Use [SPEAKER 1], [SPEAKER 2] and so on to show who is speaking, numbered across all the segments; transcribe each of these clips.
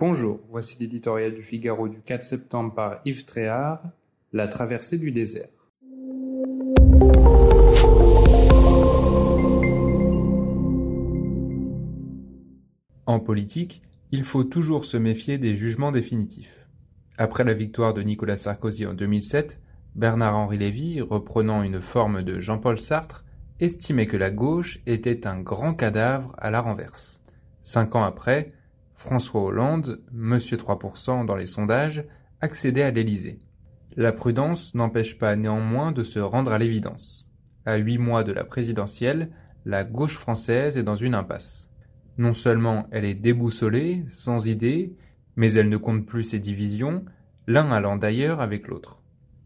[SPEAKER 1] Bonjour, voici l'éditorial du Figaro du 4 septembre par Yves Tréhard, La traversée du désert. En politique, il faut toujours se méfier des jugements définitifs. Après la victoire de Nicolas Sarkozy en 2007, Bernard-Henri Lévy, reprenant une forme de Jean-Paul Sartre, estimait que la gauche était un grand cadavre à la renverse. Cinq ans après, François Hollande, monsieur 3% dans les sondages, accédait à l'Élysée. La prudence n'empêche pas néanmoins de se rendre à l'évidence. À huit mois de la présidentielle, la gauche française est dans une impasse. Non seulement elle est déboussolée, sans idée, mais elle ne compte plus ses divisions, l'un allant d'ailleurs avec l'autre.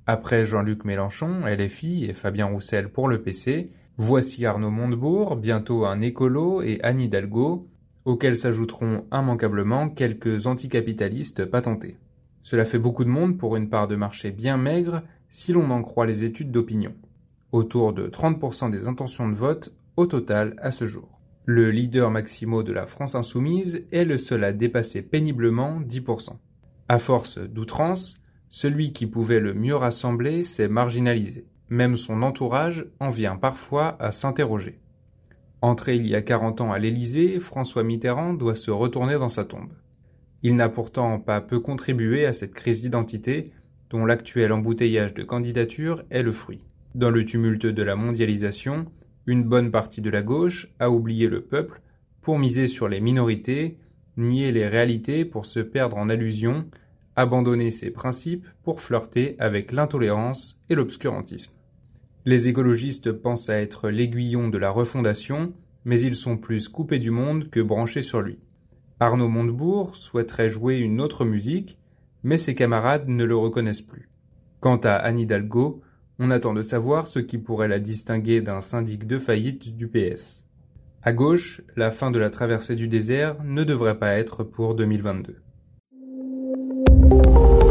[SPEAKER 1] Après Jean-Luc Mélenchon, LFI et Fabien Roussel pour le PC, voici Arnaud Montebourg, bientôt un écolo et Anne Hidalgo, auxquels s'ajouteront immanquablement quelques anticapitalistes patentés. Cela fait beaucoup de monde pour une part de marché bien maigre si l'on en croit les études d'opinion. Autour de 30% des intentions de vote au total à ce jour. Le leader maximo de la France insoumise est le seul à dépasser péniblement 10%. À force d'outrance, celui qui pouvait le mieux rassembler s'est marginalisé. Même son entourage en vient parfois à s'interroger. Entré il y a quarante ans à l'Élysée, François Mitterrand doit se retourner dans sa tombe. Il n'a pourtant pas peu contribué à cette crise d'identité dont l'actuel embouteillage de candidatures est le fruit. Dans le tumulte de la mondialisation, une bonne partie de la gauche a oublié le peuple pour miser sur les minorités, nier les réalités pour se perdre en allusions abandonner ses principes pour flirter avec l'intolérance et l'obscurantisme. Les écologistes pensent à être l'aiguillon de la refondation, mais ils sont plus coupés du monde que branchés sur lui. Arnaud Montebourg souhaiterait jouer une autre musique, mais ses camarades ne le reconnaissent plus. Quant à Anne Hidalgo, on attend de savoir ce qui pourrait la distinguer d'un syndic de faillite du PS. À gauche, la fin de la traversée du désert ne devrait pas être pour 2022. Thank you.